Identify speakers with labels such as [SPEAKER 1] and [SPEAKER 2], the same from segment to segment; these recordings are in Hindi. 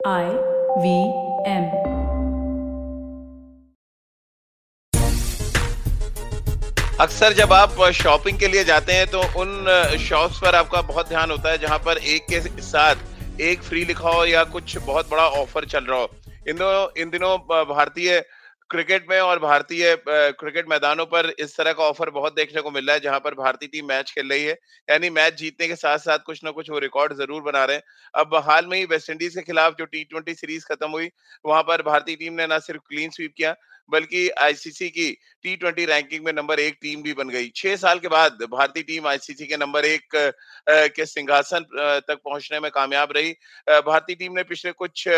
[SPEAKER 1] I वी एम
[SPEAKER 2] अक्सर जब आप शॉपिंग के लिए जाते हैं तो उन शॉप्स पर आपका बहुत ध्यान होता है, जहाँ पर एक के साथ एक फ्री लिखा हो या कुछ बहुत बड़ा ऑफ़र चल रहा हो। इन दिनों इन दिनों भारतीय क्रिकेट में और भारतीय क्रिकेट मैदानों पर इस तरह का ऑफ़र बहुत देखने को मिल रहा है, जहाँ पर भारतीय टीम मैच खेल रही है। यानी मैच जीतने के साथ साथ कुछ ना कुछ वो रिकॉर्ड ज़रूर बना रहे हैं। अब हाल में ही वेस्ट इंडीज के खिलाफ जो टी ट्वेंटी सीरीज़ खत्म हुई, वहाँ पर भारतीय टीम ने ना सिर्फ़ क्लीन स्वीप किया, बल्कि आईसीसी की टी ट्वेंटी रैंकिंग में नंबर एक टीम भी बन गई। छह साल के बाद भारतीय टीम आईसीसी के नंबर एक के सिंहासन तक पहुँचने में कामयाब रही। भारतीय टीम ने पिछले कुछ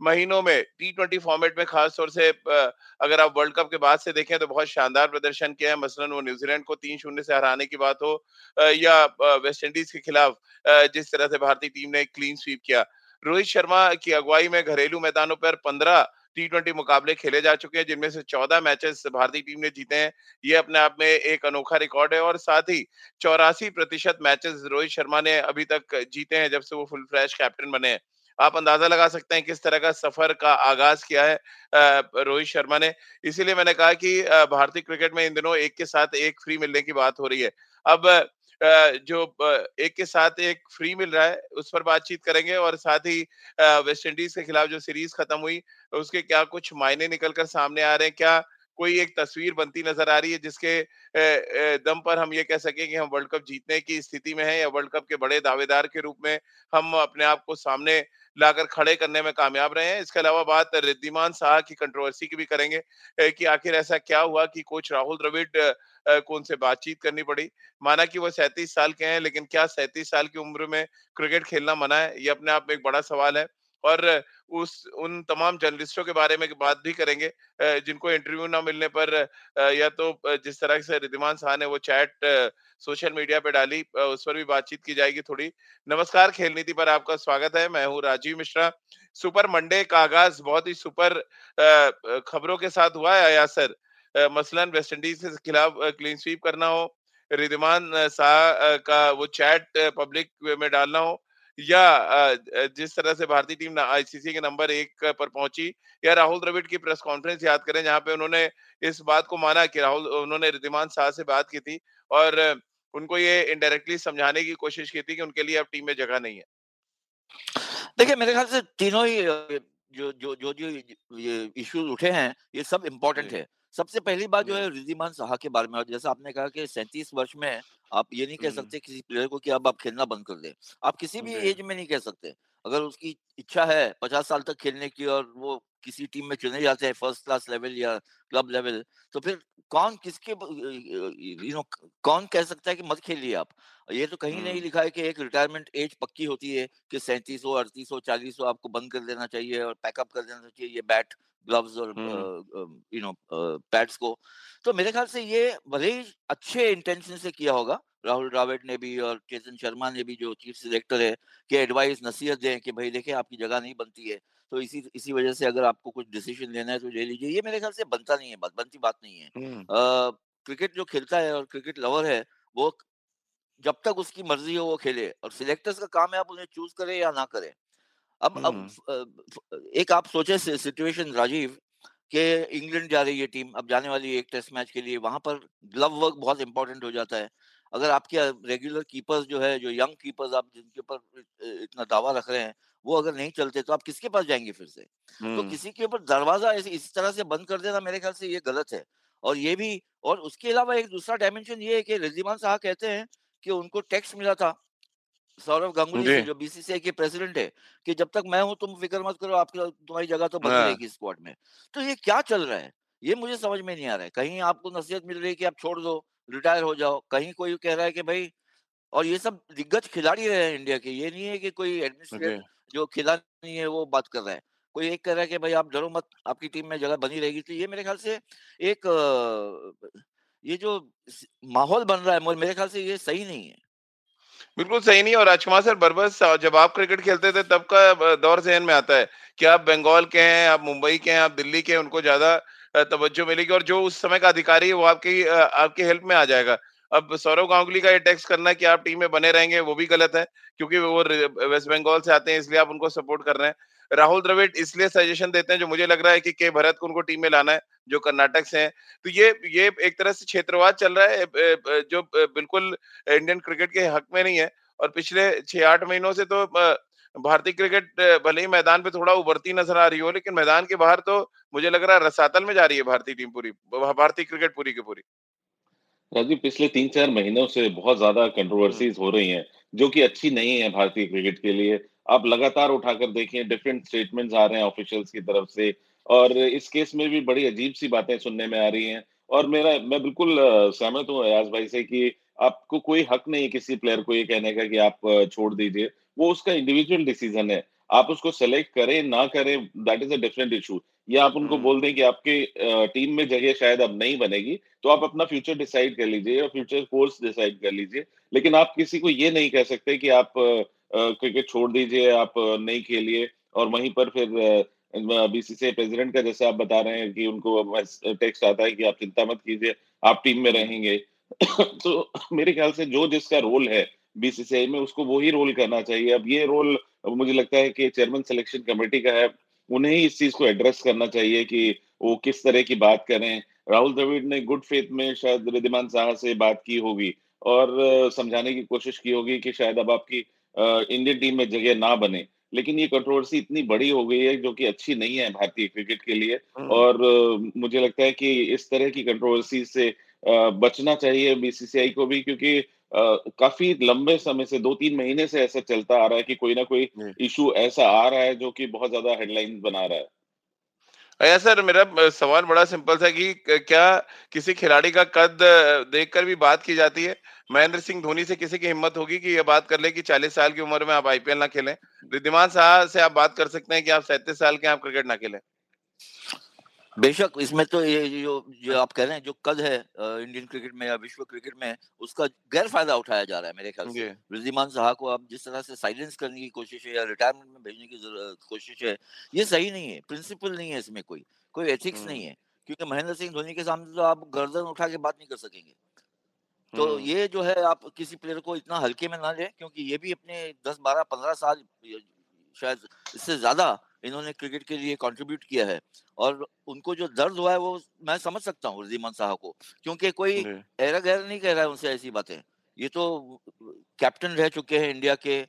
[SPEAKER 2] महीनों में टी ट्वेंटी फॉर्मेट में खास तौर से अगर आप वर्ल्ड कप के बाद से देखें तो बहुत शानदार प्रदर्शन किया है। मसलन वो न्यूजीलैंड को तीन शून्य से हराने की बात हो या वेस्ट इंडीज के खिलाफ जिस तरह से भारतीय टीम ने क्लीन स्वीप किया। रोहित शर्मा की अगुवाई में घरेलू मैदानों पर पंद्रह टी ट्वेंटी मुकाबले खेले जा चुके हैं, जिनमें से चौदह मैचेस भारतीय टीम ने जीते हैं। ये अपने आप में एक अनोखा रिकॉर्ड है और साथ ही चौरासी प्रतिशत मैचेस रोहित शर्मा ने अभी तक जीते हैं, जब से वो फुल फ्रेश कैप्टन बने हैं। आप अंदाज़ा लगा सकते हैं किस तरह का सफ़र का आगाज़ किया है रोहित शर्मा ने। इसीलिए मैंने कहा कि भारतीय क्रिकेट में इन दिनों एक के साथ एक फ्री मिलने की बात हो रही है। अब जो एक के साथ एक फ्री मिल रहा है, उस पर बातचीत करेंगे और साथ ही वेस्ट इंडीज के खिलाफ जो सीरीज़ खत्म हुई, उसके क्या कुछ मायने निकल कर सामने आ रहे हैं, क्या कोई एक तस्वीर बनती नज़र आ रही है जिसके दम पर हम ये कह सके कि हम वर्ल्ड कप जीतने की स्थिति में हैं या वर्ल्ड कप के बड़े दावेदार के रूप में हम अपने आप को सामने लाकर खड़े करने में कामयाब रहे हैं। इसके अलावा बात रिद्धिमान शाह की कंट्रोवर्सी की भी करेंगे कि आखिर ऐसा क्या हुआ कि कोच राहुल द्रविड़ को उनसे बातचीत करनी पड़ी। माना कि वो सैंतीस साल के हैं, लेकिन क्या सैंतीस साल की उम्र में क्रिकेट खेलना मना है? ये अपने आप में एक बड़ा सवाल है। और उस, उन तमाम जर्नलिस्टों के बारे में बात भी करेंगे जिनको इंटरव्यू ना मिलने पर या तो जिस तरह से रिद्धिमान शाह ने वो चैट सोशल मीडिया पे डाली उस पर भी बातचीत की जाएगी थोड़ी। नमस्कार, खेल नीति पर आपका स्वागत है। मैं हूँ राजीव मिश्रा। सुपर मंडे का आगाज़ बहुत ही सुपर खबरों के साथ हुआ है यासर मसलन वेस्ट इंडीज के खिलाफ क्लीन स्वीप करना हो, रिद्धिमान शाह का वो चैट पब्लिक में डालना हो या जिस तरह से भारतीय टीम आईसीसी के नंबर एक पर पहुँची या राहुल द्रविड़ की प्रेस कॉन्फ्रेंस याद करें जहाँ पे उन्होंने इस बात को माना कि राहुल उन्होंने रिद्धिमान शाह से बात की थी और उनको ये इनडायरेक्टली समझाने की कोशिश की थी कि उनके लिए अब टीम में जगह नहीं है।
[SPEAKER 3] देखिए मेरे ख्याल से तीनों ही जो जो जो जो ये इश्यूज़ उठे हैं ये सब इम्पोर्टेंट है सबसे पहली बात जो है रिद्धिमान साहा के बारे में जैसा आपने कहा कि सैंतीस वर्ष में आप ये नहीं कह सकते किसी प्लेयर को कि अब आप खेलना बंद कर दे। आप किसी भी एज में नहीं कह सकते। अगर उसकी इच्छा है पचास साल तक खेलने की और वो किसी टीम में चुने जाते हैं फ़र्स्ट क्लास लेवल या क्लब लेवल तो फिर कौन किसके यू नो कौन कह सकता है कि मत खेलिए आप? ये तो कहीं नहीं लिखा है कि एक रिटायरमेंट एज पक्की होती है कि सैंतीस हो अड़तीस हो चालीस हो आपको बंद कर देना चाहिए और पैकअप कर देना चाहिए ये बैट ग्लव्स और यू नो पैड्स को। तो मेरे ख्याल से ये भले ही अच्छे इंटेंशन से किया होगा राहुल द्राविड ने भी और चेतन शर्मा ने भी जो चीफ सिलेक्टर है कि एडवाइस नसीहत दें कि भाई देखिए आपकी जगह नहीं बनती है तो इसी इसी वजह से अगर आपको कुछ डिसीज़न लेना है तो ले लीजिए। ये मेरे ख्याल से बनता नहीं है बात बनती बात नहीं है। क्रिकेट जो खेलता है और क्रिकेट लवर है वो जब तक उसकी मर्ज़ी हो वो खेले और सिलेक्टर्स का काम है आप उन्हें चूज़ करें या ना करें। अब अब एक आप सोचे सिचुएशन राजीव कि इंग्लैंड जा रही है टीम अब जाने वाली एक टेस्ट मैच के लिए वहाँ पर ग्लव वर्क बहुत इंपॉर्टेंट हो जाता है। अगर आपके रेगुलर कीपर्स जो है जो यंग कीपर्स आप जिनके ऊपर इतना दावा रख रहे हैं वो अगर नहीं चलते तो आप किसके पास जाएँगे फिर से? तो किसी के ऊपर दरवाज़ा इस तरह से बंद कर देना मेरे ख्याल से ये गलत है। और ये भी और उसके अलावा एक दूसरा डायमेंशन ये है कि रिजिमान साहब कहते हैं कि उनको टैक्स मिला था। सौरभ गांगुली से जो बीसीसीआई के प्रेसिडेंट है कि जब तक मैं हूँ तुम फ़िक्र मत करो आपकी तुम्हारी जगह तो बन रहेगी स्क्वाड में। तो ये क्या चल रहा है? ये मुझे समझ में नहीं आ रहा है। कहीं आपको नसीहत मिल रही है कि आप छोड़ दो रिटायर हो जाओ। कहीं कोई कह रहा है कि भाई और ये सब दिग्गज खिलाड़ी रहे हैं इंडिया के ये नहीं है कि कोई एडमिनिस्ट्रेटर जो खिलाड़ी है वो बात कर रहा है। कोई एक कह रहा है कि भाई आप डरो मत आपकी टीम में जगह बनी रहेगी। तो ये मेरे ख्याल से एक ये जो माहौल बन रहा है मेरे ख्याल से ये सही नहीं है।
[SPEAKER 2] बिल्कुल सही नहीं, और राजकुमार सर, बरबस जब आप क्रिकेट खेलते थे, तब का दौर जहन में आता है कि आप बंगाल के हैं, आप मुंबई के हैं, आप दिल्ली के हैं, उनको ज़्यादा तवज्जो मिलेगी, और जो उस समय का अधिकारी है, वो आपकी आपकी हेल्प में आ जाएगा। अब सौरव गांगुली का ये टैक्स करना कि आप टीम में बने रहेंगे, वो भी गलत है, क्योंकि वो वेस्ट बंगाल से आते हैं, इसलिए आप उनको सपोर्ट कर रहे हैं। राहुल द्रविड़ इसलिए सजेशन देते हैं जो मुझे लग रहा है कि के भरत को उनको टीम में लाना है जो कर्नाटक से हैं। तो ये ये एक तरह से क्षेत्रवाद चल रहा है जो बिल्कुल इंडियन क्रिकेट के हक में नहीं है। और पिछले छह आठ महीनों से तो भारतीय क्रिकेट भले ही मैदान पे थोड़ा उभरती नज़र आ रही हो लेकिन मैदान के बाहर तो मुझे लग रहा है रसातल में जा रही है भारतीय टीम पूरी भारतीय क्रिकेट पूरी की पूरी।
[SPEAKER 4] राजीव पिछले तीन चार महीनों से बहुत ज़्यादा कंट्रोवर्सीज हम्म। हो रही हैं जो कि अच्छी नहीं है भारतीय क्रिकेट के लिए। आप लगातार उठाकर देखें डिफरेंट स्टेटमेंट्स आ रहे हैं ऑफिशियल्स की तरफ़ से और इस केस में भी बड़ी अजीब सी बातें सुनने में आ रही हैं। और मेरा मैं बिल्कुल सहमत हूँ अयाज भाई से कि आपको कोई हक नहीं है किसी प्लेयर को ये कहने का कि आप छोड़ दीजिए। वो उसका इंडिविजुअल डिसीज़न है। आप उसको सेलेक्ट करें ना करें that is a different issue या आप उनको हम्म। बोल दें कि आपके टीम में जगह शायद अब नहीं बनेगी तो आप अपना फ्यूचर डिसाइड कर लीजिए या फ्यूचर कोर्स डिसाइड कर लीजिए। लेकिन आप किसी को ये नहीं कह सकते कि आप क्रिकेट छोड़ दीजिए आप नहीं खेलिए। और वहीं पर फिर बीसीसीआई प्रेसिडेंट का जैसे आप बता रहे हैं कि उनको टेक्स्ट आता है कि आप चिंता मत कीजिए, आप टीम में रहेंगे। तो मेरे ख्याल से जो जिसका रोल है बीसीसीआई में, उसको वो ही रोल करना चाहिए। अब ये रोल मुझे लगता है कि चेयरमैन सिलेक्शन कमेटी का है, उन्हें ही इस चीज़ को एड्रेस करना चाहिए कि वो किस तरह की बात करें। राहुल द्रविड़ ने गुड फेथ में शायद रिद्धिमान साहा से बात की होगी और समझाने की कोशिश की होगी कि शायद अब आपकी इंडियन टीम में जगह ना बने। लेकिन ये कंट्रोवर्सी इतनी बड़ी हो गई है जो कि अच्छी नहीं है भारतीय क्रिकेट के लिए। हम्म। और मुझे लगता है कि इस तरह की कंट्रोवर्सी से बचना चाहिए बीसीसीआई को भी क्योंकि काफ़ी लंबे समय से दो तीन महीने से ऐसा चलता आ रहा है कि कोई ना कोई इशू ऐसा आ रहा है जो कि बहुत ज़्यादा हेडलाइन बना रहा है।
[SPEAKER 2] अया सर, मेरा सवाल बड़ा सिंपल था कि क्या किसी खिलाड़ी का कद देखकर भी बात की जाती है? महेंद्र सिंह धोनी से किसी की हिम्मत होगी कि ये बात कर ले कि 40 साल की उम्र में आप आईपीएल ना खेलें? रिद्धिमान शाह से आप बात कर सकते हैं कि आप सैंतीस साल के आप क्रिकेट ना खेलें।
[SPEAKER 3] बेशक इसमें तो ये जो जो आप कह रहे हैं जो कद है इंडियन क्रिकेट में या विश्व क्रिकेट में उसका गैर फ़ायदा उठाया जा रहा है मेरे ख्याल से। रिजमान साहा को आप जिस तरह से साइलेंस करने की कोशिश है या रिटायरमेंट में भेजने की कोशिश है ये सही नहीं है प्रिंसिपल नहीं है इसमें कोई कोई एथिक्स नहीं है क्योंकि महेंद्र सिंह धोनी के सामने तो आप गर्दन उठा के बात नहीं कर सकेंगे। तो ये जो है आप किसी प्लेयर को इतना हल्के में ना लें क्योंकि ये भी अपने दस बारह पंद्रह साल शायद इससे ज़्यादा इन्होंने क्रिकेट के लिए कंट्रीब्यूट किया है। और उनको जो दर्द हुआ है वो मैं समझ सकता हूँ रिजीमान साहब को क्योंकि कोई एरा गैर नहीं कह रहा है उनसे ऐसी बातें। ये तो कैप्टन रह चुके हैं इंडिया के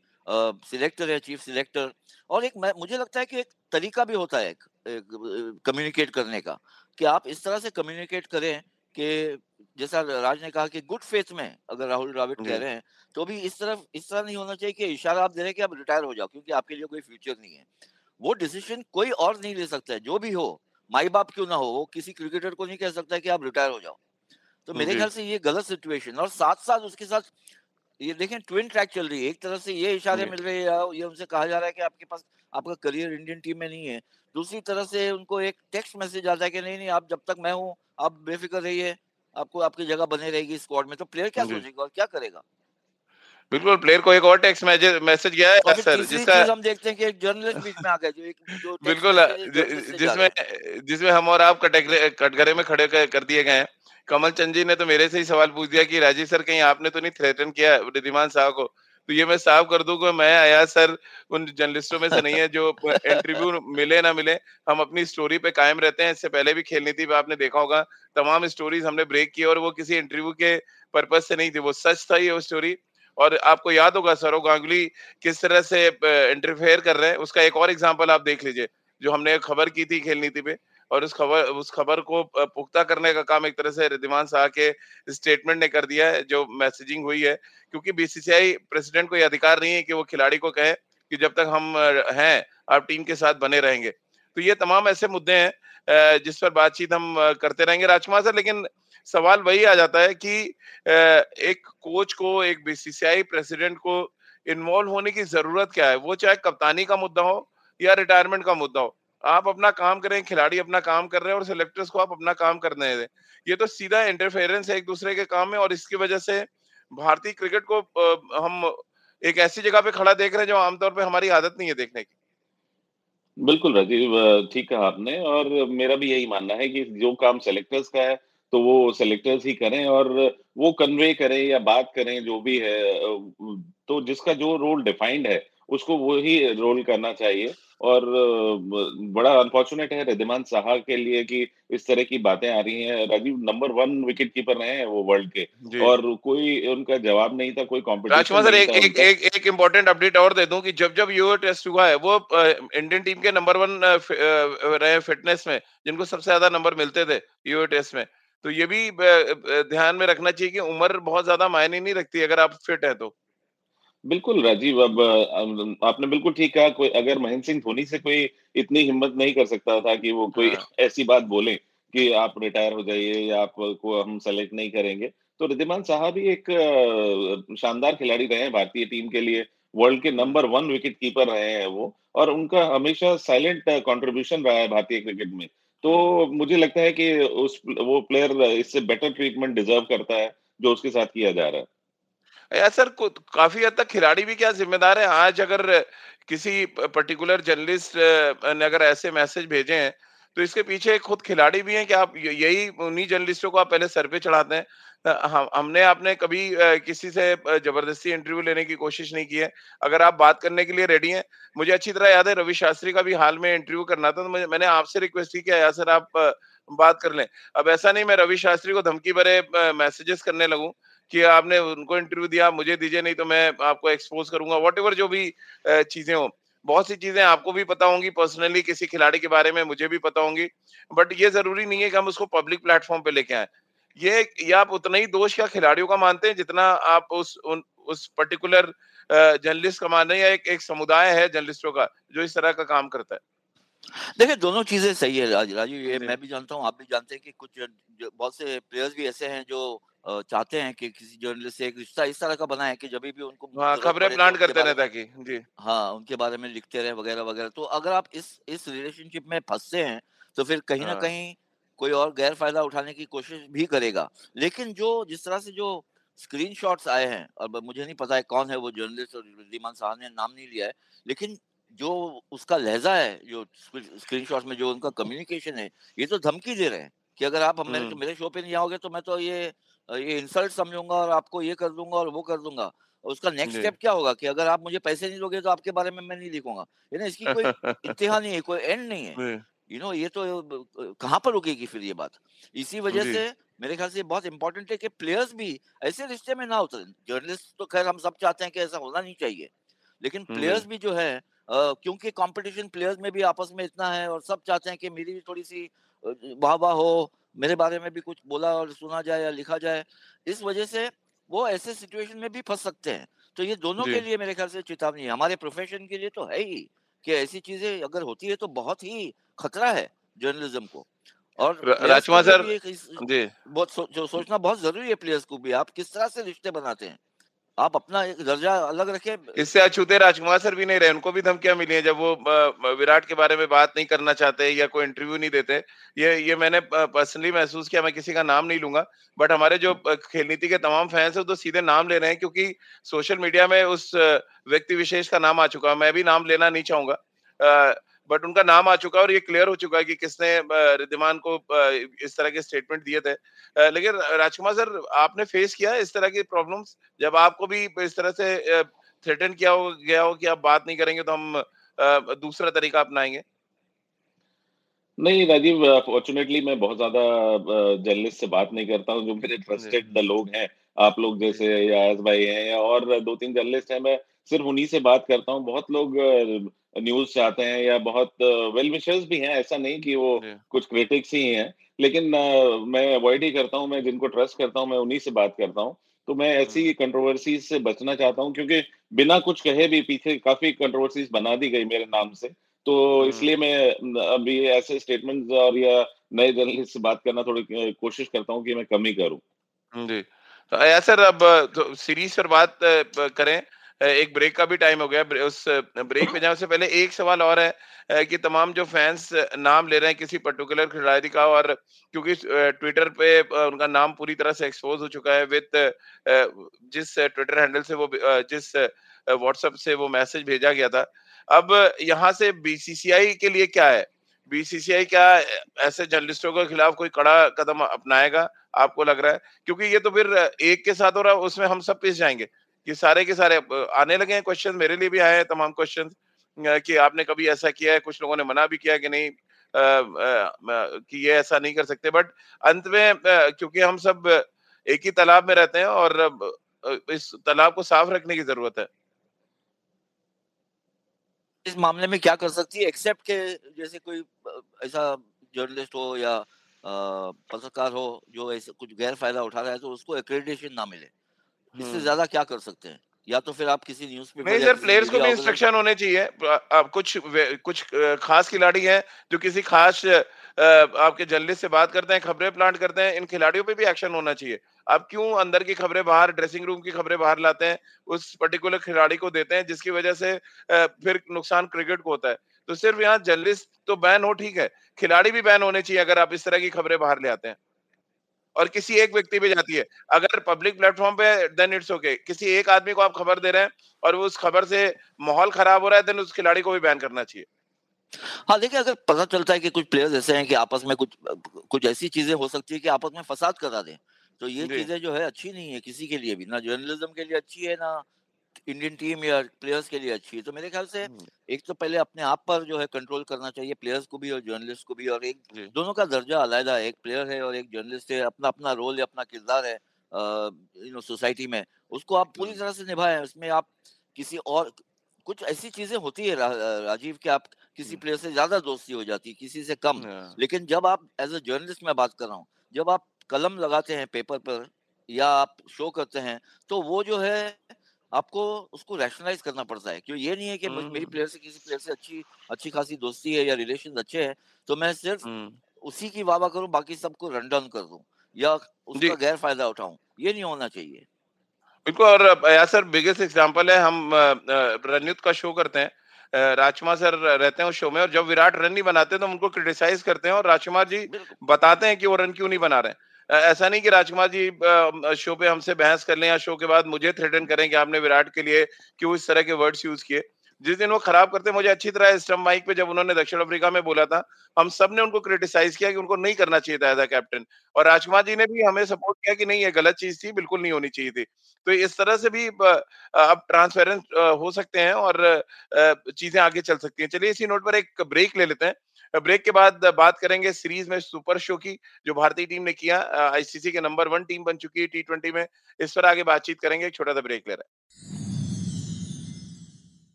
[SPEAKER 3] सिलेक्टर है चीफ सिलेक्टर और एक मुझे लगता है कि एक तरीका भी होता है कम्युनिकेट करने का कि आप इस तरह से कम्युनिकेट करें कि जैसा राज ने कहा कि गुड फेथ में अगर राहुल द्राविड कह रहे हैं तो भी इस तरफ़ इस तरह नहीं होना चाहिए कि इशारा आप दे रहे हैं कि आप रिटायर हो जाओ क्योंकि आपके लिए कोई फ्यूचर नहीं है। वो डिसीज़न कोई और नहीं ले सकता है जो भी हो माई बाप क्यों ना हो वो किसी क्रिकेटर को नहीं कह सकता है कि आप रिटायर हो जाओ। तो मेरे ख्याल से ये गलत सिचुएशन और साथ साथ उसके साथ ये देखें ट्विन ट्रैक चल रही है एक तरह से ये इशारे मिल रहे हैं ये उनसे कहा जा रहा है कि आपके पास आपका करियर इंडियन टीम में नहीं है। दूसरी तरह से उनको एक टेक्स्ट मैसेज आता है कि नहीं नहीं आप जब तक मैं हूँ आप बेफिक्र रहिए आपको आपकी जगह बने रहेगी स्क्वाड में तो प्लेयर क्या सोचेगा और क्या करेगा?
[SPEAKER 2] बिल्कुल प्लेयर को एक और टेक्स्ट मैसेज गया है सर
[SPEAKER 3] जिसका हम देखते हैं कि एक जर्नलिस्ट बीच में आ गया जो एक जो
[SPEAKER 2] बिल्कुल जिसमें जिसमें हम और आप कटघरे में खड़े कर दिए गए हैं। कमल चंद जी ने तो मेरे से ही सवाल पूछ दिया कि राजीव सर कहीं आपने तो नहीं थ्रेटन किया रिधिमान साहब को? तो ये मैं साफ़ कर दूँ कि मैं आया सर उन जर्नलिस्टों में से नहीं है जो इंटरव्यू मिले ना मिले। हम अपनी स्टोरी पे कायम रहते हैं इससे पहले भी खेलनी थी आपने देखा होगा। तमाम स्टोरीज हमने ब्रेक की और वो किसी इंटरव्यू के पर्पज से नहीं थी वो सच था ये वो स्टोरी और आपको याद होगा सौरव गांगुली किस तरह से इंटरफेयर कर रहे हैं? उसका एक और एग्ज़ाम्पल आप देख लीजिए, जो हमने खबर की थी खेल नीति पे। और उस खबर उस खबर को पुख्ता करने का काम एक तरह से रिद्धिमान शाह के स्टेटमेंट ने कर दिया है, जो मैसेजिंग हुई है। क्योंकि बीसीसीआई प्रेसिडेंट को यह अधिकार नहीं है कि वो खिलाड़ी को कहे कि जब तक हम हैं, आप टीम के साथ बने रहेंगे। तो ये तमाम ऐसे मुद्दे हैं जिस पर बातचीत हम करते रहेंगे राजकुमार सर। लेकिन सवाल वही आ जाता है कि एक कोच को, एक बीसीसीआई प्रेसिडेंट को इन्वॉल्व होने की ज़रूरत क्या है? वो चाहे कप्तानी का मुद्दा हो या रिटायरमेंट का मुद्दा हो, आप अपना काम करें, खिलाड़ी अपना काम कर रहे हैं और सिलेक्टर्स को आप अपना काम करने दें। ये तो सीधा इंटरफेरेंस है एक दूसरे के काम में और इसकी वजह से भारतीय क्रिकेट को हम एक ऐसी जगह पे खड़ा देख रहे हैं जो आमतौर पे हमारी आदत नहीं है देखने की।
[SPEAKER 4] बिल्कुल राजीव ठीक कहा आपने और मेरा भी यही मानना है कि जो काम सेलेक्टर्स का है तो वो सेलेक्टर्स ही करें और वो कन्वे करें या बात करें जो भी है तो जिसका जो रोल डिफाइंड है, उसको वो ही रोल करना चाहिए। और बड़ा अनफॉर्चुनेट है रिद्धिमान साहा के लिए कि इस तरह की बातें आ रही हैं। Rajeev number one wicket keeper रहे हैं वो वर्ल्ड के। और कोई उनका जवाब नहीं था कोई
[SPEAKER 2] कॉम्पिटिशन सर एक एक एक एक इम्पोर्टेंट अपडेट और दे दूँ कि जब जब यूओ टेस्ट हुआ है वो इंडियन टीम के नंबर वन रहे फिटनेस में जिनको सबसे ज़्यादा नंबर मिलते थे यूओ टेस्ट में। तो ये भी ध्यान में रखना चाहिए कि उम्र बहुत ज़्यादा मायने नहीं रखती अगर आप फिट है तो।
[SPEAKER 4] बिल्कुल राजीव अब आपने बिल्कुल ठीक कहा कोई अगर महेंद्र सिंह धोनी से कोई इतनी हिम्मत नहीं कर सकता था कि वो कोई हाँ। ऐसी बात बोले कि आप रिटायर हो जाइए या आपको हम सेलेक्ट नहीं करेंगे। तो रिद्धिमान साहब भी एक शानदार खिलाड़ी रहे हैं भारतीय टीम के लिए वर्ल्ड के नंबर वन विकेट कीपर रहे हैं वो और उनका हमेशा साइलेंट कंट्रीब्यूशन रहा है भारतीय क्रिकेट में। तो मुझे लगता है कि उस वो प्लेयर इससे बेटर ट्रीटमेंट डिजर्व करता है जो उसके साथ किया जा रहा है।
[SPEAKER 2] या सर काफ़ी हद तक खिलाड़ी भी क्या जिम्मेदार है? आज अगर किसी पर्टिकुलर जर्नलिस्ट ने अगर ऐसे मैसेज भेजे हैं तो इसके पीछे खुद खिलाड़ी भी हैं? कि आप यही उन्हीं जर्नलिस्टों को आप पहले सर पे चढ़ाते हैं? हम, हमने, आपने कभी किसी से ज़बरदस्ती इंटरव्यू लेने की कोशिश नहीं की है। अगर आप बात करने के लिए रेडी हैं, मुझे अच्छी तरह याद है, रवि शास्त्री का भी हाल में इंटरव्यू करना था तो मैंने आपसे रिक्वेस्ट की कि सर, आप बात कर लें। अब ऐसा नहीं, मैं रवि शास्त्री को धमकी भरे मैसेजेस करने लगूं। कि आपने उनको इंटरव्यू दिया मुझे दीजिए नहीं तो मैं आपको एक्सपोज करूँगा वॉट जो भी चीज़ें हो। बहुत सी चीज़ें आपको भी पता होंगी पर्सनली किसी खिलाड़ी के बारे में मुझे भी पता होंगी बट ये ज़रूरी नहीं है कि हम उसको पब्लिक प्लेटफॉर्म पे लेके आए। ये ये आप उतना ही दोष क्या खिलाड़ियों का मानते हैं जितना आप उस उन, उस पर्टिकुलर जर्नलिस्ट का मान रहे हैं या एक, एक समुदाय है जर्नलिस्टों का जो इस तरह का काम करता है।
[SPEAKER 3] देखिए दोनों चीज़ें सही है राज राजू ये मैं भी जानता हूँ आप भी जानते हैं कि कुछ बहुत से प्लेयर्स भी ऐसे हैं जो चाहते हैं कि किसी जर्नलिस्ट से एक रिश्ता इस तरह का बनाए कि जब भी उनको
[SPEAKER 2] हाँ, खबरें तो करते रहता कि जी
[SPEAKER 3] हाँ उनके बारे में लिखते रहे वगैरह वगैरह तो अगर आप इस इस रिलेशनशिप में फंसते हैं तो फिर कहीं ना हाँ। कहीं कोई और गैर फ़ायदा उठाने की कोशिश भी करेगा लेकिन जो जिस तरह से जो स्क्रीन आए हैं और मुझे नहीं पता है कौन है वो जर्नलिस्ट और रिद्धिमान साहब ने नाम नहीं लिया है लेकिन जो उसका लहजा है जो स्क्रीन में जो उनका कम्युनिकेशन है ये तो धमकी दे रहे हैं कि अगर आप मेरे। मेरे शो पे नहीं आओगे तो मैं तो ये ये इंसल्ट समझूँगा और आपको ये कर दूँगा और वो कर दूँगा। उसका नेक्स्ट स्टेप क्या होगा कि अगर आप मुझे पैसे नहीं दोगे तो आपके बारे में मैं नहीं लिखूँगा। ना इसकी कोई इतिहा नहीं है कोई एंड नहीं है। यू नो ये तो कहाँ पर रुकेगी फिर ये बात? इसी वजह से मेरे ख्याल से बहुत इंपॉर्टेंट है कि प्लेयर्स भी ऐसे रिश्ते में ना उतरे। जर्नलिस्ट तो खैर हम सब चाहते हैं कि ऐसा होना नहीं चाहिए। लेकिन प्लेयर्स भी जो है क्योंकि कंपटीशन प्लेयर्स में भी आपस में इतना है और सब चाहते हैं कि मेरी भी थोड़ी सी वाह वाह हो मेरे बारे में भी कुछ बोला और सुना जाए या लिखा जाए। इस वजह से वो ऐसे सिचुएशन में भी फंस सकते हैं। तो ये दोनों के लिए मेरे ख्याल से चेतावनी है। हमारे प्रोफेशन के लिए तो है ही कि ऐसी चीज़ें अगर होती है तो बहुत ही खतरा है जर्नलिज्म को। और
[SPEAKER 2] राजकुमार सर जी।
[SPEAKER 3] बहुत सो, जो सोचना बहुत ज़रूरी है प्लेयर्स को भी। आप किस तरह से रिश्ते बनाते हैं? आप अपना एक दर्जा अलग रखें।
[SPEAKER 2] इससे अछूते राजकुमार सर भी नहीं रहे, उनको भी धमकियाँ मिली हैं जब वो विराट के बारे में बात नहीं करना चाहते या कोई इंटरव्यू नहीं देते। ये ये मैंने पर्सनली महसूस किया, मैं किसी का नाम नहीं लूँगा बट हमारे जो खेल नीति के तमाम फैंस है तो सीधे नाम ले रहे हैं, क्योंकि सोशल मीडिया में उस व्यक्ति विशेष का नाम आ चुका मैं भी नाम लेना नहीं चाहूँगा। बट उनका नाम आ चुका है और ये क्लियर हो चुका है कि किसने रिद्धिमान को इस तरह के स्टेटमेंट दिए थे। लेकिन राजकुमार सर आपने फेस किया इस तरह की प्रॉब्लम्स जब आपको भी इस तरह से थ्रेटन किया हो गया हो कि आप बात नहीं करेंगे तो हम दूसरा तरीका अपनाएँगे?
[SPEAKER 4] नहीं राजीव फॉर्चुनेटली मैं बहुत ज़्यादा जर्नलिस्ट से बात नहीं करता हूँ जो मेरे ट्रस्टेड लोग हैं। आप लोग जैसे यास भाई हैं और दो तीन जर्नलिस्ट हैं मैं सिर्फ़ उन्हीं से बात करता हूँ। बहुत लोग न्यूज़ चाहते हैं या बहुत वेल विशर्स भी हैं ऐसा नहीं कि वो कुछ क्रिटिक्स ही हैं लेकिन मैं अवॉइड ही करता हूँ मैं जिनको ट्रस्ट करता हूँ मैं उन्हीं से बात करता हूँ। तो मैं ऐसी कंट्रोवर्सी से बचना चाहता हूँ क्योंकि बिना कुछ कहे भी पीछे काफ़ी कंट्रोवर्सीज बना दी गई मेरे नाम से। तो इसलिए मैं अभी ऐसे स्टेटमेंट और या नए जर्नलिस्ट से बात करना थोड़ी कोशिश करता हूँ कि मैं कम ही करूँ।
[SPEAKER 2] जी। तो सर अब तो सीरीज़ पर बात करें। एक ब्रेक का भी टाइम हो गया। उस ब्रेक में जाने से पहले एक सवाल और है कि तमाम जो फैंस नाम ले रहे हैं किसी पर्टिकुलर खिलाड़ी का और क्योंकि ट्विटर पे उनका नाम पूरी तरह से एक्सपोज हो चुका है विद जिस ट्विटर हैंडल से वो जिस व्हाट्सएप से वो मैसेज भेजा गया था। अब यहाँ से बीसीसीआई के लिए क्या है? बीसीसीआई क्या ऐसे जर्नलिस्टों के खिलाफ कोई कड़ा कदम अपनाएगा? आपको लग रहा है? क्योंकि ये तो फिर एक के साथ हो रहा है, उसमें हम सब पिस जाएँगे। कि सारे के सारे आने लगे हैं क्वेश्चन मेरे लिए भी आए हैं तमाम क्वेश्चन कि आपने कभी ऐसा किया है कुछ लोगों ने मना भी किया कि नहीं आ, आ, कि ये ऐसा नहीं कर सकते बट अंत में क्योंकि हम सब एक ही तालाब में रहते हैं और इस तालाब को साफ़ रखने की ज़रूरत है।
[SPEAKER 3] इस मामले में क्या कर सकती है? एक्सेप्ट के जैसे कोई ऐसा जर्नलिस्ट हो या पत्रकार हो जो ऐसे कुछ गैर फ़ायदा उठा रहा है तो उसको एक्रेडिटेशन ना मिले। इससे हम्म। ज़्यादा क्या कर सकते हैं? या तो फिर आप किसी न्यूज़
[SPEAKER 2] पे नहीं सर प्लेयर्स को भी इंस्ट्रक्शन होने चाहिए। अब कुछ कुछ खास खिलाड़ी हैं जो किसी खास आपके जर्नलिस्ट से बात करते हैं खबरें प्लांट करते हैं इन खिलाड़ियों पे भी एक्शन होना चाहिए। आप क्यों अंदर की खबरें बाहर ड्रेसिंग रूम की खबरें बाहर लाते हैं उस पर्टिकुलर खिलाड़ी को देते हैं जिसकी वजह से फिर नुकसान क्रिकेट को होता है? तो सिर्फ़ यहाँ जर्नलिस्ट तो बैन हो ठीक है। खिलाड़ी भी बैन होने चाहिए अगर आप इस तरह की खबरें बाहर ले आते हैं। और किसी एक व्यक्ति पे जाती है। अगर पब्लिक प्लेटफॉर्म पे देन इट्स ओके किसी एक आदमी को आप खबर दे रहे हैं और वो उस खबर से माहौल खराब हो रहा है देन उस खिलाड़ी को भी बैन करना चाहिए।
[SPEAKER 3] हाँ देखिए अगर पता चलता है कि कुछ प्लेयर्स ऐसे हैं कि आपस में कुछ कुछ ऐसी चीज़ें हो सकती है कि आपस में फसाद करा दें तो ये चीज़ें जो है अच्छी नहीं है किसी के लिए भी। ना जर्नलिज्म के लिए अच्छी है ना इंडियन टीम या प्लेयर्स के लिए अच्छी है तो मेरे ख्याल से। एक तो पहले अपने आप पर जो है कंट्रोल करना चाहिए प्लेयर्स को भी और जर्नलिस्ट को भी और एक दोनों का दर्जा अलहदा है एक प्लेयर है और एक जर्नलिस्ट है अपना अपना रोल या अपना किरदार है यू नो सोसाइटी में उसको आप पूरी तरह से निभाएँ उसमें आप किसी और कुछ ऐसी चीज़ें होती है रा, राजीव कि आप किसी प्लेयर। से ज़्यादा दोस्ती हो जाती है किसी से कम हाँ। लेकिन जब आप एज अ जर्नलिस्ट में बात कर रहा हूँ जब आप कलम लगाते हैं पेपर पर या आप शो करते हैं तो वो जो है आपको उसको रैशनलाइज करना पड़ता है क्यों ये नहीं है कि मेरी प्लेयर से किसी प्लेयर से अच्छी अच्छी खासी दोस्ती है या रिलेशन अच्छे हैं तो मैं सिर्फ़ उसी की वाह करूँ बाकी सबको रन डाउन कर दूँ या उसका गैर फ़ायदा उठाऊं ये नहीं होना चाहिए।
[SPEAKER 2] बिल्कुल और यार सर बिगेस्ट एग्जांपल है हम रनयुत का शो करते हैं। राजकुमार सर रहते हैं उस शो में और जब विराट रन नहीं बनाते तो उनको क्रिटिसाइज करते हैं और राजकुमार जी बताते हैं कि वो रन क्यों नहीं बना रहे ऐसा नहीं कि राजकुमार जी शो पे हमसे बहस कर लें या शो के बाद मुझे थ्रेटन करें कि आपने विराट के लिए क्यों इस तरह के वर्ड्स यूज़ किए। जिस दिन वो खराब करते मुझे अच्छी तरह स्टम्प माइक पे जब उन्होंने दक्षिण अफ्रीका में बोला था, हम सबने उनको क्रिटिसाइज किया कि उनको नहीं करना चाहिए था एज अ कैप्टन और राजकुमार जी ने भी हमें सपोर्ट किया कि नहीं, ये गलत चीज़ थी, बिल्कुल नहीं होनी चाहिए थी। तो इस तरह से भी अब ट्रांसपेरेंट हो सकते हैं और चीज़ें आगे चल सकती हैं। चलिए इसी नोट पर एक ब्रेक ले लेते हैं। ब्रेक के बाद बात करेंगे सीरीज़ में सुपर शो की, जो भारतीय टीम ने किया आईसीसी के नंबर वन टीम बन चुकी है टी ट्वेंटी में। इस पर आगे बातचीत करेंगे छोटा सा ब्रेक ले रहा हैं।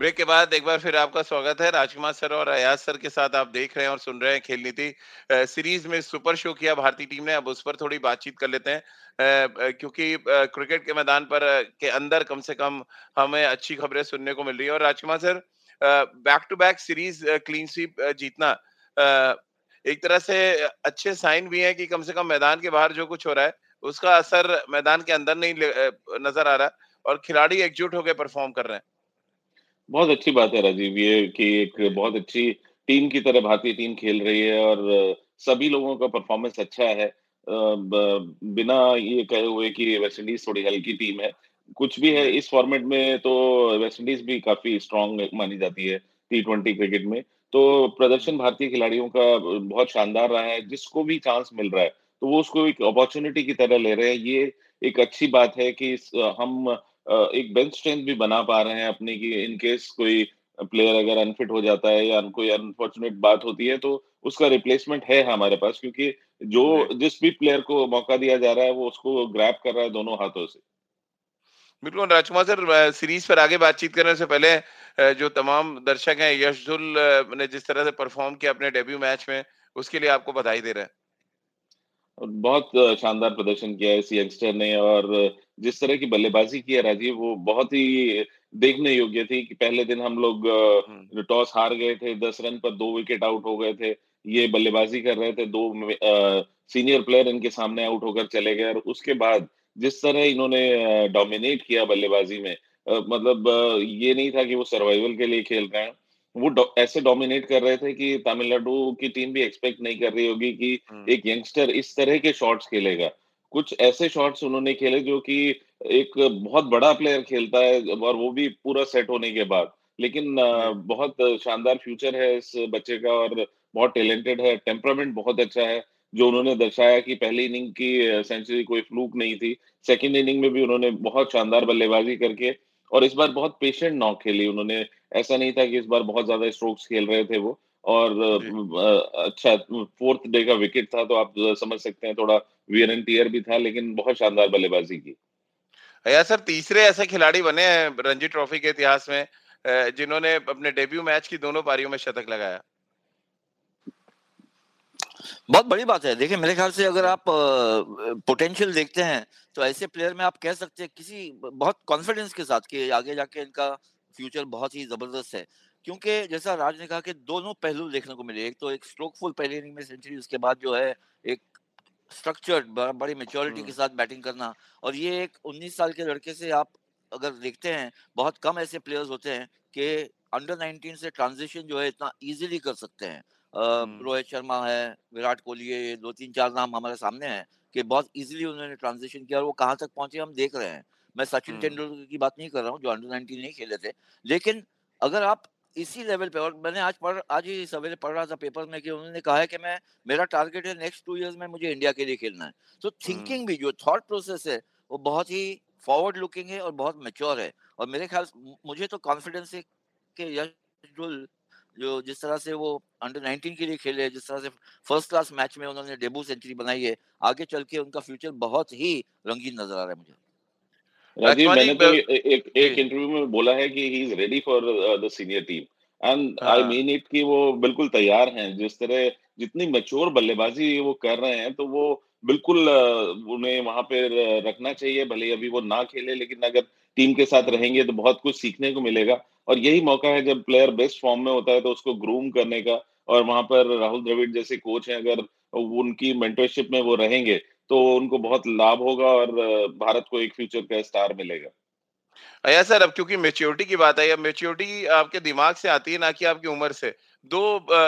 [SPEAKER 2] ब्रेक के बाद एक बार फिर आपका स्वागत है। राजकुमार सर और अयाज सर के साथ आप देख रहे हैं और सुन रहे हैं खेल नीति सीरीज़ में सुपर शो किया भारतीय टीम ने। अब उस पर थोड़ी बातचीत कर लेते हैं। क्योंकि क्रिकेट के मैदान पर के अंदर कम से कम हमें अच्छी खबरें सुनने को मिल रही है। और Rajkumar sir back to back series clean sweep जीतना एक तरह से अच्छे साइन भी है कि कम से कम मैदान के बाहर जो कुछ हो रहा है, उसका असर मैदान के अंदर नहीं नज़र आ रहा और खिलाड़ी एकजुट होकर परफॉर्म कर रहे हैं।
[SPEAKER 4] बहुत अच्छी बात है राजीव, ये कि एक बहुत अच्छी टीम की तरह भारतीय टीम खेल रही है और सभी लोगों का परफॉर्मेंस अच्छा है। बिना ये कहे हुए कि वेस्ट इंडीज थोड़ी हल्की टीम है। कुछ भी है, इस फॉर्मेट में तो वेस्ट इंडीज भी काफ़ी स्ट्रांग मानी जाती है टी ट्वेंटी क्रिकेट में। तो प्रदर्शन भारतीय खिलाड़ियों का बहुत शानदार रहा है, जिसको भी चांस मिल रहा है तो वो उसको एक अपॉर्चुनिटी की तरह ले रहे हैं। ये एक अच्छी बात है कि हम एक बेंच स्ट्रेंथ भी बना पा रहे हैं अपने की इन केस कोई प्लेयर अगर अनफिट हो जाता है या कोई अनफॉर्चुनेट बात होती है तो उसका रिप्लेसमेंट है हमारे पास क्योंकि जो जिस भी प्लेयर को मौका दिया जा रहा है वो उसको ग्रैप कर रहा है दोनों हाथों से।
[SPEAKER 2] बिल्कुल राजकुमार सर सीरीज़ पर आगे बातचीत करने से पहले जो तमाम दर्शक हैं यशदुल ने जिस तरह से परफॉर्म किया अपने डेब्यू मैच में उसके लिए आपको बधाई दे रहे हैं।
[SPEAKER 4] बहुत शानदार प्रदर्शन किया है इस यंगस्टर ने और जिस तरह की बल्लेबाजी की है राजीव वो बहुत ही देखने योग्य थी कि पहले दिन हम लोग हम्म। टॉस हार गए थे दस रन पर दो विकेट आउट हो गए थे ये बल्लेबाजी कर रहे थे दो आ, सीनियर प्लेयर इनके सामने आउट होकर चले गए और उसके बाद जिस तरह इन्होंने डोमिनेट किया बल्लेबाजी में आ, मतलब ये नहीं था कि वो सर्वाइवल के लिए खेल रहे हैं वो ऐसे डोमिनेट कर रहे थे कि तमिलनाडु की टीम भी एक्सपेक्ट नहीं कर रही होगी कि हम्म। एक यंगस्टर इस तरह के शॉट्स खेलेगा। कुछ ऐसे शॉट्स उन्होंने खेले जो कि एक बहुत बड़ा प्लेयर खेलता है और वो भी पूरा सेट होने के बाद। लेकिन बहुत शानदार फ्यूचर है इस बच्चे का और बहुत टैलेंटेड है टेम्परामेंट बहुत अच्छा है जो उन्होंने दर्शाया कि पहली इनिंग की सेंचुरी कोई फ्लूक नहीं थी। सेकंड इनिंग में भी उन्होंने बहुत शानदार बल्लेबाजी करके और इस बार बहुत पेशेंट नॉक खेली उन्होंने। ऐसा नहीं था कि इस बार बहुत ज़्यादा स्ट्रोक्स खेल रहे थे वो। और अच्छा फोर्थ डे का विकेट था तो आप समझ सकते हैं थोड़ा वियर एंड टीयर भी था लेकिन बहुत शानदार बल्लेबाजी की।
[SPEAKER 2] या सर तीसरे ऐसे खिलाड़ी बने हैं रणजी ट्रॉफी के इतिहास में जिन्होंने अपने डेब्यू मैच की दोनों पारियों में शतक लगाया।
[SPEAKER 3] बहुत बड़ी बात है। देखिए मेरे ख्याल से अगर आप पोटेंशियल देखते हैं तो ऐसे प्लेयर में आप कह सकते हैं किसी बहुत कॉन्फिडेंस के साथ कि आगे जाके इनका फ्यूचर बहुत ही ज़बरदस्त है। क्योंकि जैसा राज ने कहा कि दोनों पहलू देखने को मिले एक तो एक स्ट्रोकफुल पहली इनिंग में सेंचुरी उसके बाद जो है एक स्ट्रक्चर्ड बड़ी मेच्योरिटी के साथ बैटिंग करना। और ये एक 19 साल के लड़के से आप अगर देखते हैं बहुत कम ऐसे प्लेयर्स होते हैं कि अंडर 19 से ट्रांजिशन जो है इतना इजीली कर सकते हैं। रोहित शर्मा है विराट कोहली है ये दो तीन चार नाम हमारे सामने हैं कि बहुत इजीली उन्होंने ट्रांजिशन किया और वो कहाँ तक पहुँचे हम देख रहे हैं। मैं सचिन तेंदुलकर की बात नहीं कर रहा हूँ जो अंडर नाइनटीन नहीं खेले थे। लेकिन अगर आप इसी लेवल पे और मैंने आज पढ़ आज ही सवेरे पढ़ रहा था पेपर में कि उन्होंने कहा है कि मैं मेरा टारगेट है नेक्स्ट टू इयर्स में मुझे इंडिया के लिए खेलना है। तो थिंकिंग भी जो थॉट प्रोसेस है वो बहुत ही फॉरवर्ड लुकिंग है और बहुत मेच्योर है। और मेरे ख्याल मुझे तो कॉन्फिडेंस है कि यश जो जिस तरह से वो अंडर 19 के लिए खेले जिस तरह से फ़र्स्ट क्लास मैच में उन्होंने डेब्यू सेंचुरी बनाई है आगे चल के उनका फ्यूचर बहुत ही रंगीन नज़र आ रहा है मुझे।
[SPEAKER 4] राजीव मैंने तो एक एक इंटरव्यू में बोला है कि he is ready for the senior team and I mean it कि वो बिल्कुल तैयार हैं। जिस तरह जितनी मैच्योर बल्लेबाजी वो कर रहे हैं तो वो बिल्कुल uh, उन्हें वहाँ पे रखना चाहिए। भले अभी वो ना खेले लेकिन अगर टीम के साथ रहेंगे तो बहुत कुछ सीखने को मिलेगा। और यही मौका है जब प्लेयर बेस्ट फॉर्म में होता है तो उसको ग्रूम करने का। और वहाँ पर राहुल द्रविड़ जैसे कोच हैं अगर उनकी मेंटरशिप में वो रहेंगे तो उनको बहुत लाभ होगा और भारत को एक फ्यूचर का स्टार मिलेगा।
[SPEAKER 2] अया सर, अब क्योंकि मेच्योरिटी की बात है मेच्योरिटी आपके दिमाग से आती है ना कि आपकी उम्र से। दो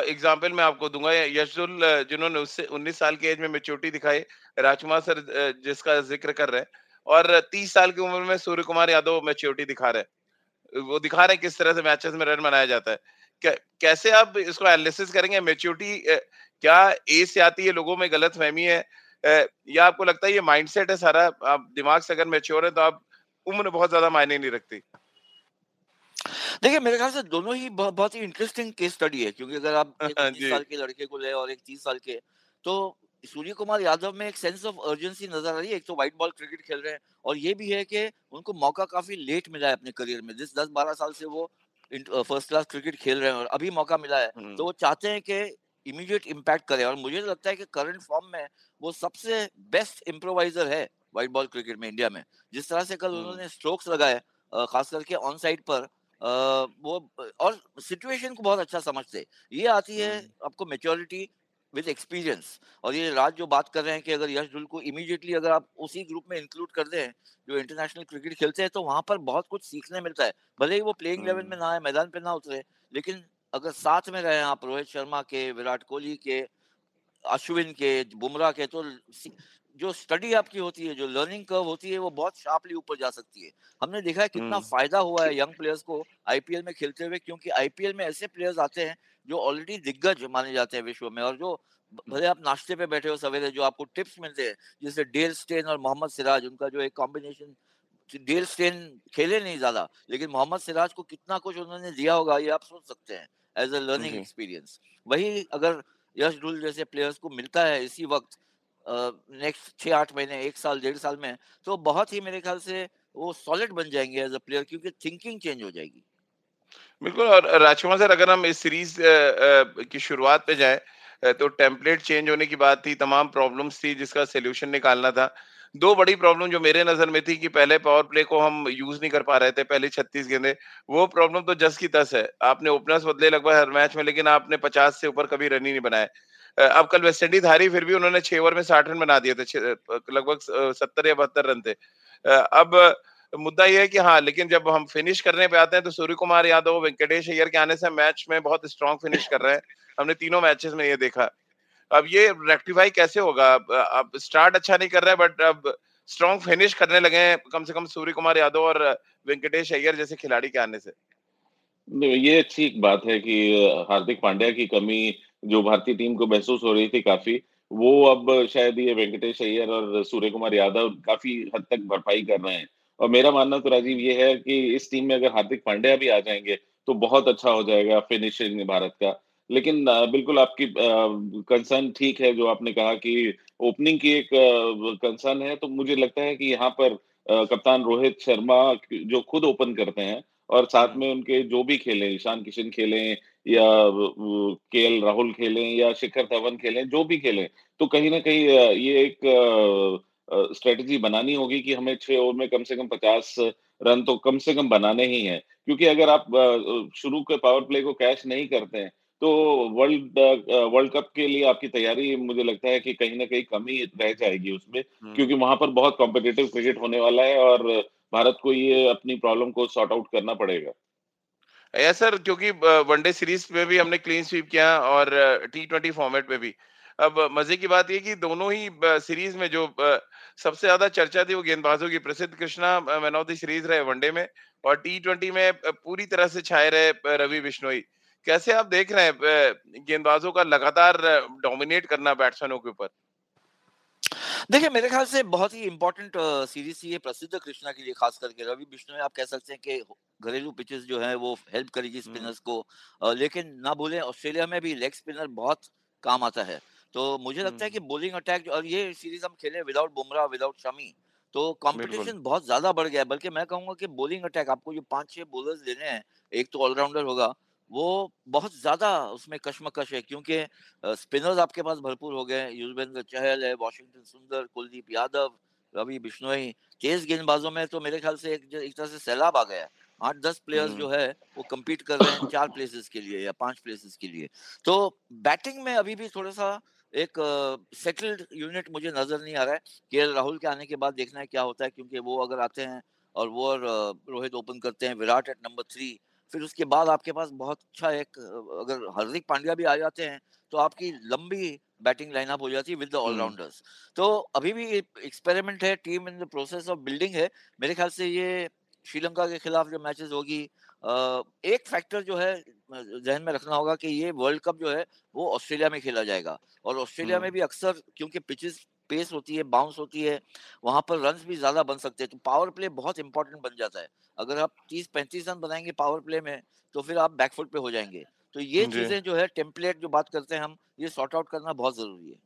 [SPEAKER 2] एग्ज़ाम्पल मैं आपको दूँगा यशुल जिन्होंने उससे उन्नीस साल की एज में मेच्योरिटी दिखाई, राजकुमार सर जिसका ज़िक्र कर रहे हैं, और तीस साल की उम्र में सूर्य कुमार यादव मेच्योरिटी दिखा रहे हैं। वो दिखा रहे हैं किस तरह से मैचेस में रन बनाया जाता है। कैसे आप इसको एनालिसिस करेंगे? मेच्योरिटी क्या एज से आती है? लोगों में गलत फहमी है? या आपको लगता है ये माइंडसेट है सारा? आप दिमाग से अगर मेच्योर है तो आप उम्र बहुत ज़्यादा मायने नहीं रखती।
[SPEAKER 3] देखिए मेरे ख्याल से दोनों ही बहुत, बहुत ही इंटरेस्टिंग केस स्टडी है क्योंकि अगर आप तीस साल के लड़के को ले और एक तीस साल के तो सूर्य कुमार यादव में एक सेंस ऑफ़ अर्जेंसी नज़र आ रही है। एक तो व्हाइट बॉल क्रिकेट खेल रहे हैं और ये भी है कि उनको मौका काफ़ी लेट मिला है अपने करियर में। जिस दस बारह साल से वो फ़र्स्ट क्लास क्रिकेट खेल रहे हैं और अभी मौका मिला है हम्म। तो वो चाहते हैं कि इमीडिएट इम्पैक्ट करे। और मुझे लगता है कि करंट फॉर्म में वो सबसे बेस्ट इम्प्रोवाइजर है व्हाइट बॉल क्रिकेट में इंडिया में जिस तरह से कल हम्म। उन्होंने स्ट्रोक्स लगाए खास करके ऑन साइड पर वो और सिचुएशन को बहुत अच्छा समझते ये आती है हम्म। आपको मेच्योरिटी विद एक्सपीरियंस और ये राज जो बात कर रहे हैं कि अगर यश ढुल को इमीडिएटली अगर आप उसी ग्रुप में इंक्लूड कर दें जो इंटरनेशनल क्रिकेट खेलते हैं तो वहाँ पर बहुत कुछ सीखने मिलता है भले ही वो प्लेइंग लेवल में हम्म। ना आए मैदान पे ना उतरे लेकिन अगर साथ में रहे आप रोहित शर्मा के विराट कोहली के अश्विन के बुमराह के तो जो स्टडी आपकी होती है जो लर्निंग कर्व होती है वो बहुत शार्पली ऊपर जा सकती है। हमने देखा है कितना हम्म। फ़ायदा हुआ है यंग प्लेयर्स को आईपीएल में खेलते हुए क्योंकि आईपीएल में ऐसे प्लेयर्स आते हैं जो ऑलरेडी दिग्गज माने जाते हैं विश्व में और जो भले आप नाश्ते पे बैठे हो सवेरे जो आपको टिप्स मिलते हैं जैसे डेल स्टेन और मोहम्मद सिराज उनका जो एक कॉम्बिनेशन डेल स्टेन खेले नहीं ज़्यादा लेकिन मोहम्मद सिराज को कितना कुछ उन्होंने दिया होगा ये आप सोच सकते हैं एज अ लर्निंग एक्सपीरियंस वही अगर यश ढुल जैसे प्लेयर्स को मिलता है इसी वक्त नेक्स्ट छः आठ महीने, एक साल, डेढ़ साल में तो बहुत ही मेरे ख्याल से वो सॉलिड बन जाएँगे एज अ प्लेयर क्योंकि थिंकिंग चेंज हो जाएगी।
[SPEAKER 2] बिल्कुल, और राजकुमार सर, अगर हम इस सीरीज़ की शुरुआत पे जाए तो टेम्पलेट चेंज होने की बात थी, तमाम प्रॉब्लम्स थी जिसका सोल्यूशन निकालना था। दो बड़ी प्रॉब्लम जो मेरे नज़र में थी कि पहले पावर प्ले को हम यूज़ नहीं कर पा रहे थे, पहले छत्तीस गेंदे, वो प्रॉब्लम तो जस की तस है। आपने ओपनर्स बदले लगभग हर मैच में, लेकिन आपने पचास से ऊपर कभी रन ही नहीं बनाए। अब कल वेस्ट इंडीज हारी, फिर भी उन्होंने छह ओवर में साठ रन बना दिए थे लगभग सत्तर या बहत्तर रन थे। अब मुद्दा यह है कि हाँ लेकिन जब हम फिनिश करने पे आते हैं तो सूर्य कुमार यादव, वेंकटेश अय्यर के आने से मैच में बहुत स्ट्रॉन्ग फिनिश कर रहे हैं। हमने तीनों मैचेस में ये देखा। अब ये रेक्टिफाई कैसे होगा? अब स्टार्ट अच्छा नहीं कर रहा है बट अब स्ट्रॉन्ग फिनिश करने लगे हैं कम से कम सूर्य कुमार यादव और वेंकटेश अय्यर जैसे खिलाड़ी के आने से।
[SPEAKER 4] ये अच्छी बात है कि हार्दिक पांड्या की कमी जो भारतीय टीम को महसूस हो रही थी काफ़ी, वो अब शायद ये वेंकटेश अय्यर और सूर्य कुमार यादव काफ़ी हद तक भरपाई कर रहे हैं। और मेरा मानना तो राजीव ये है कि इस टीम में अगर हार्दिक पांड्या भी आ जाएँगे तो बहुत अच्छा हो जाएगा फिनिशिंग भारत का। लेकिन बिल्कुल आपकी कंसर्न ठीक है जो आपने कहा कि ओपनिंग की एक कंसर्न है तो मुझे लगता है कि यहाँ पर कप्तान रोहित शर्मा जो खुद ओपन करते हैं और साथ में उनके जो भी खेले ईशान किशन खेले या के एल राहुल खेलें या शिखर धवन खेलें जो भी खेलें तो कहीं ना कहीं ये एक स्ट्रेटजी बनानी होगी कि हमें छह ओवर में कम से कम पचास रन तो कम से कम बनाने ही हैं। क्योंकि अगर आप शुरू के पावर प्ले को कैश नहीं करते हैं तो वर्ल्ड वर्ल्ड कप के लिए आपकी तैयारी मुझे लगता है कि कहीं ना कहीं कमी रह जाएगी उसमें हम्म। क्योंकि वहाँ पर बहुत कॉम्पिटेटिव क्रिकेट होने वाला है और भारत को ये अपनी प्रॉब्लम को सॉर्ट आउट करना पड़ेगा।
[SPEAKER 2] या सर क्योंकि वनडे सीरीज़ में भी हमने क्लीन स्वीप किया और टी ट्वेंटी फॉर्मेट में भी। अब मज़े की बात ये कि दोनों ही सीरीज़ में जो सबसे ज़्यादा चर्चा थी वो गेंदबाजों की Prasidh Krishna man of the series रहे वनडे में और टी ट्वेंटी में पूरी तरह से छाए रहे रवि बिश्नोई कैसे आप देख रहे हैं गेंदबाजों का लगातार डोमिनेट करना बैट्समैनों के ऊपर?
[SPEAKER 3] देखिए मेरे ख्याल से बहुत ही इंपॉर्टेंट सीरीज़ ये प्रसिद्ध कृष्णा के लिए खास करके। रवि बिश्नोई आप कह सकते हैं कि घरेलू पिचेस जो है वो हेल्प करेगी स्पिनर्स को। लेकिन ना भूलें ऑस्ट्रेलिया में भी लेग स्पिनर बहुत काम आता है। तो मुझे लगता है कि बोलिंग अटैक और ये सीरीज़ हम खेले विदाउट बुमराह विदाउट शमी तो कंपटीशन बहुत ज़्यादा बढ़ गया है। बल्कि मैं कहूँगा कि बोलिंग अटैक आपको जो पाँच छह बोलर्स लेने हैं एक तो ऑलराउंडर होगा वो बहुत ज़्यादा उसमें कशमकश है क्योंकि स्पिनर्स आपके पास भरपूर हो गए युजवेंद्र चहल है वॉशिंगटन सुंदर कुलदीप यादव रवि बिश्नोई तेज गेंदबाजों में तो मेरे ख्याल से एक, एक तरह से सैलाब आ गया है। आठ दस प्लेयर्स जो है वो कम्पीट कर रहे हैं चार प्लेसेस के लिए या पाँच प्लेसेस के लिए। तो बैटिंग में अभी भी थोड़ा सा एक सेटल्ड यूनिट मुझे नज़र नहीं आ रहा है के राहुल के आने के बाद देखना है क्या होता है क्योंकि वो अगर आते हैं और वो और रोहित ओपन करते हैं विराट एट नंबर थ्री फिर उसके बाद आपके पास बहुत अच्छा एक अगर हार्दिक पांड्या भी आ जाते हैं तो आपकी लंबी बैटिंग लाइनअप हो जाती है विद द ऑलराउंडर्स। तो अभी भी एक्सपेरिमेंट है team in the process of building है। मेरे ख्याल से ये श्रीलंका के खिलाफ जो मैचेस होगी एक फैक्टर जो है जहन में रखना होगा कि ये वर्ल्ड कप जो है वो ऑस्ट्रेलिया में खेला जाएगा। और ऑस्ट्रेलिया में भी अक्सर क्योंकि पिचेस पेस होती है बाउंस होती है वहाँ पर रन भी ज़्यादा बन सकते हैं। तो पावर प्ले बहुत इंपॉर्टेंट बन जाता है। अगर आप तीस पैंतीस रन बनाएँगे पावर प्ले में तो फिर आप बैकफुट पे हो जाएँगे। तो ये चीज़ें जो है टेम्पलेट जो बात करते हैं हम ये सॉर्ट आउट करना बहुत ज़रूरी है।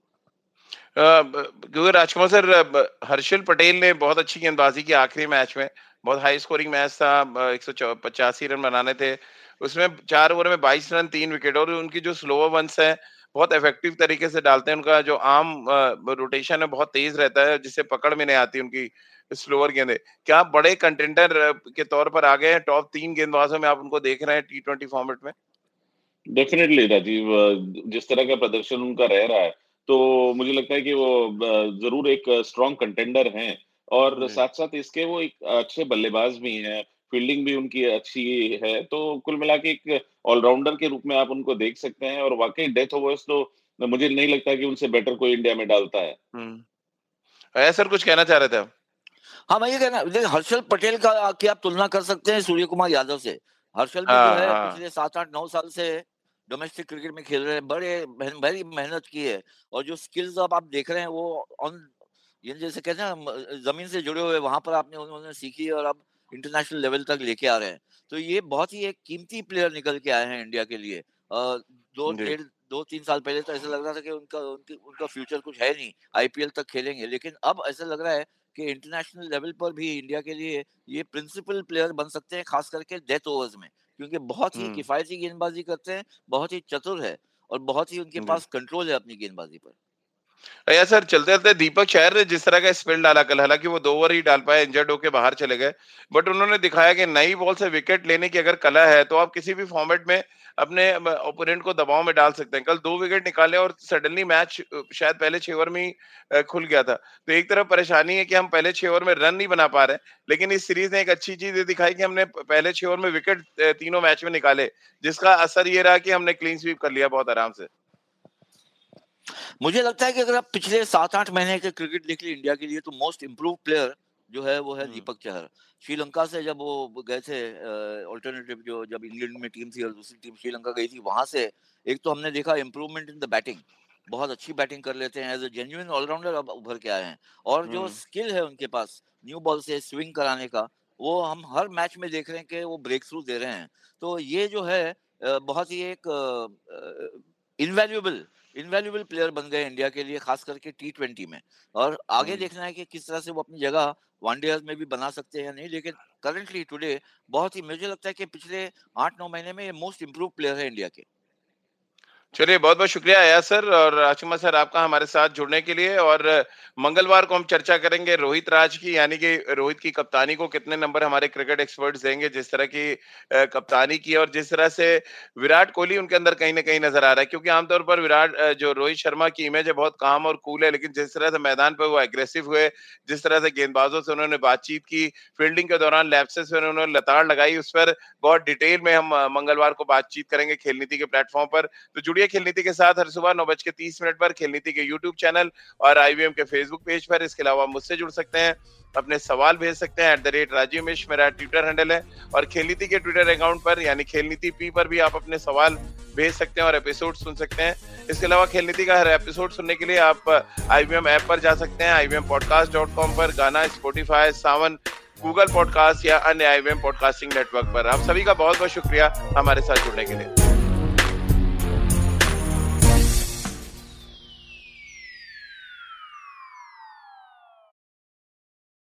[SPEAKER 2] क्योंकि राजकुमार सर हर्षल पटेल ने बहुत अच्छी गेंदबाजी की आखिरी मैच में। बहुत हाई स्कोरिंग मैच था एक सौ पचासी रन बनाने थे। उसमें चार ओवर में बाईस रन तीन विकेट और उनकी जो स्लोअर वंस है बहुत इफ़ेक्टिव तरीके से डालते हैं। उनका जो आम रोटेशन है बहुत तेज रहता है जिससे पकड़ में नहीं आती उनकी स्लोअर गेंदे। क्या आप बड़े कंटेंडर के तौर पर आ गए हैं? टॉप तीन गेंदबाजों में आप उनको देख रहे हैं टी ट्वेंटी फॉर्मेट में?
[SPEAKER 4] डेफिनेटली राजीव जिस तरह का प्रदर्शन उनका रह रहा है तो मुझे लगता है कि वो ज़रूर एक स्ट्रॉन्ग कंटेंडर हैं। और साथ साथ इसके वो एक अच्छे बल्लेबाज भी हैं। फील्डिंग भी उनकी अच्छी है तो कुल मिला के एक ऑलराउंडर के रूप में आप उनको देख सकते हैं और वाकई डेथ ओवर्स तो मुझे नहीं लगता कि उनसे बेटर कोई इंडिया में डालता है
[SPEAKER 2] हम्म। सर कुछ कहना चाह रहे थे
[SPEAKER 3] हाँ मैं ये कहना देखिए हर्षल पटेल का की आप तुलना कर सकते हैं सूर्य कुमार यादव से हर्षल भी जो है हाँ। पिछले सात आठ नौ साल से डोमेस्टिक क्रिकेट में खेल रहे हैं बड़े बड़ी मेहनत की है और जो स्किल्स अब आप देख रहे हैं वो ऑन जैसे कहते हैं ज़मीन से जुड़े हुए वहाँ पर आपने उन्होंने सीखी और अब इंटरनेशनल लेवल तक लेके आ रहे हैं। तो ये बहुत ही एक कीमती प्लेयर निकल के आए हैं इंडिया के लिए। दो डेढ़ दो तीन साल पहले तो ऐसा लग रहा था कि उनका उनकी उनका फ्यूचर कुछ है नहीं आईपीएल तक खेलेंगे। लेकिन अब ऐसा लग रहा है कि इंटरनेशनल लेवल पर भी इंडिया के लिए ये प्रिंसिपल प्लेयर बन सकते हैं खास करके डेथ ओवर्स में। क्योंकि बहुत ही किफायती गेंदबाजी करते हैं बहुत ही चतुर है और बहुत ही उनके पास कंट्रोल है अपनी गेंदबाजी पर।
[SPEAKER 2] या सर, चलते चलते दीपक शहर ने जिस तरह का स्पेल डाला कल, हालाँकि वो दो ओवर ही डाल पाए इंजर्ड होकर बाहर चले गए। बट उन्होंने दिखाया कि नई बॉल से विकेट लेने की अगर कला है तो आप किसी भी फॉर्मेट में अपने ओपोनेंट को दबाव में डाल सकते हैं। कल दो विकेट निकाले और सडनली मैच शायद पहले छह ओवर में ही खुल गया था। तो एक तरफ़ परेशानी है कि हम पहले छह ओवर में रन नहीं बना पा रहे लेकिन इस सीरीज़ ने एक अच्छी चीज़ दिखाई कि हमने पहले छह ओवर में विकेट तीनों मैच में निकाले, जिसका असर ये रहा कि हमने क्लीन स्वीप कर लिया बहुत आराम से।
[SPEAKER 3] मुझे लगता है कि अगर आप पिछले सात आठ महीने के क्रिकेट देख ली इंडिया के लिए तो मोस्ट इम्प्रूव प्लेयर जो है वो है हम्म। दीपक चहर। श्रीलंका से जब वो गए थे ऑल्टरनेटिव जो जब इंग्लैंड में टीम थी और दूसरी टीम श्रीलंका गई थी वहाँ से एक तो हमने देखा इम्प्रूवमेंट इन द बैटिंग बहुत अच्छी बैटिंग कर लेते हैं। एज ए जेन्युइन ऑलराउंडर अब उभर के आए हैं। और जो स्किल हम्म। है उनके पास न्यू बॉल से स्विंग कराने का वो हम हर मैच में देख रहे हैं कि वो ब्रेक थ्रू दे रहे हैं। तो ये जो है बहुत ही एक इनवैल्यूएबल इनवैल्यूएबल प्लेयर बन गए इंडिया के लिए खास करके टी ट्वेंटी में और आगे हम्म। देखना है कि किस तरह से वो अपनी जगह वनडे में भी बना सकते हैं या नहीं लेकिन करंटली टुडे बहुत ही मुझे लगता है कि पिछले आठ नौ महीने में ये मोस्ट इम्प्रूव प्लेयर है इंडिया के
[SPEAKER 2] चलिए, बहुत बहुत शुक्रिया आया सर और राजकुमार सर आपका हमारे साथ जुड़ने के लिए और मंगलवार को हम चर्चा करेंगे रोहित राज की, यानी कि रोहित की कप्तानी को कितने नंबर हमारे क्रिकेट एक्सपर्ट्स देंगे, जिस तरह की कप्तानी की और जिस तरह से विराट कोहली उनके अंदर कहीं ना कहीं नज़र आ रहा है, क्योंकि आमतौर पर विराट जो रोहित शर्मा की इमेज है, बहुत काम और कूल है, लेकिन जिस तरह से मैदान पर वो एग्रेसिव हुए, जिस तरह से गेंदबाजों से उन्होंने बातचीत की फील्डिंग के दौरान लैप्सेस में उन्होंने लताड़ लगाई, उस पर बहुत डिटेल में हम मंगलवार को बातचीत करेंगे खेल नीति के प्लेटफॉर्म पर। तो जुड़िए खेल नीति के साथ हर सुबह नौ बज के तीस मिनट पर खेल नीति के यूट्यूब चैनल और आईवीएम के फेसबुक पेज पर। इसके अलावा मुझसे जुड़ सकते हैं, अपने सवाल भेज सकते हैं एट द रेट राजीव मिश मेरा ट्विटर हैंडल है। और खेल नीति के ट्विटर अकाउंट पर, यानी खेल नीति पी पर भी आप अपने सवाल भेज सकते हैं और एपिसोड सुन सकते हैं। इसके अलावा खेल नीति का हर एपिसोड सुनने के लिए आप आईवीएम ऐप पर जा सकते हैं। कॉम पर, गाना स्पोटिफाई सावन गूगल पॉडकास्ट या अन्य आईवीएम पॉडकास्टिंग नेटवर्क पर। आप सभी का बहुत बहुत शुक्रिया हमारे साथ जुड़ने के लिए।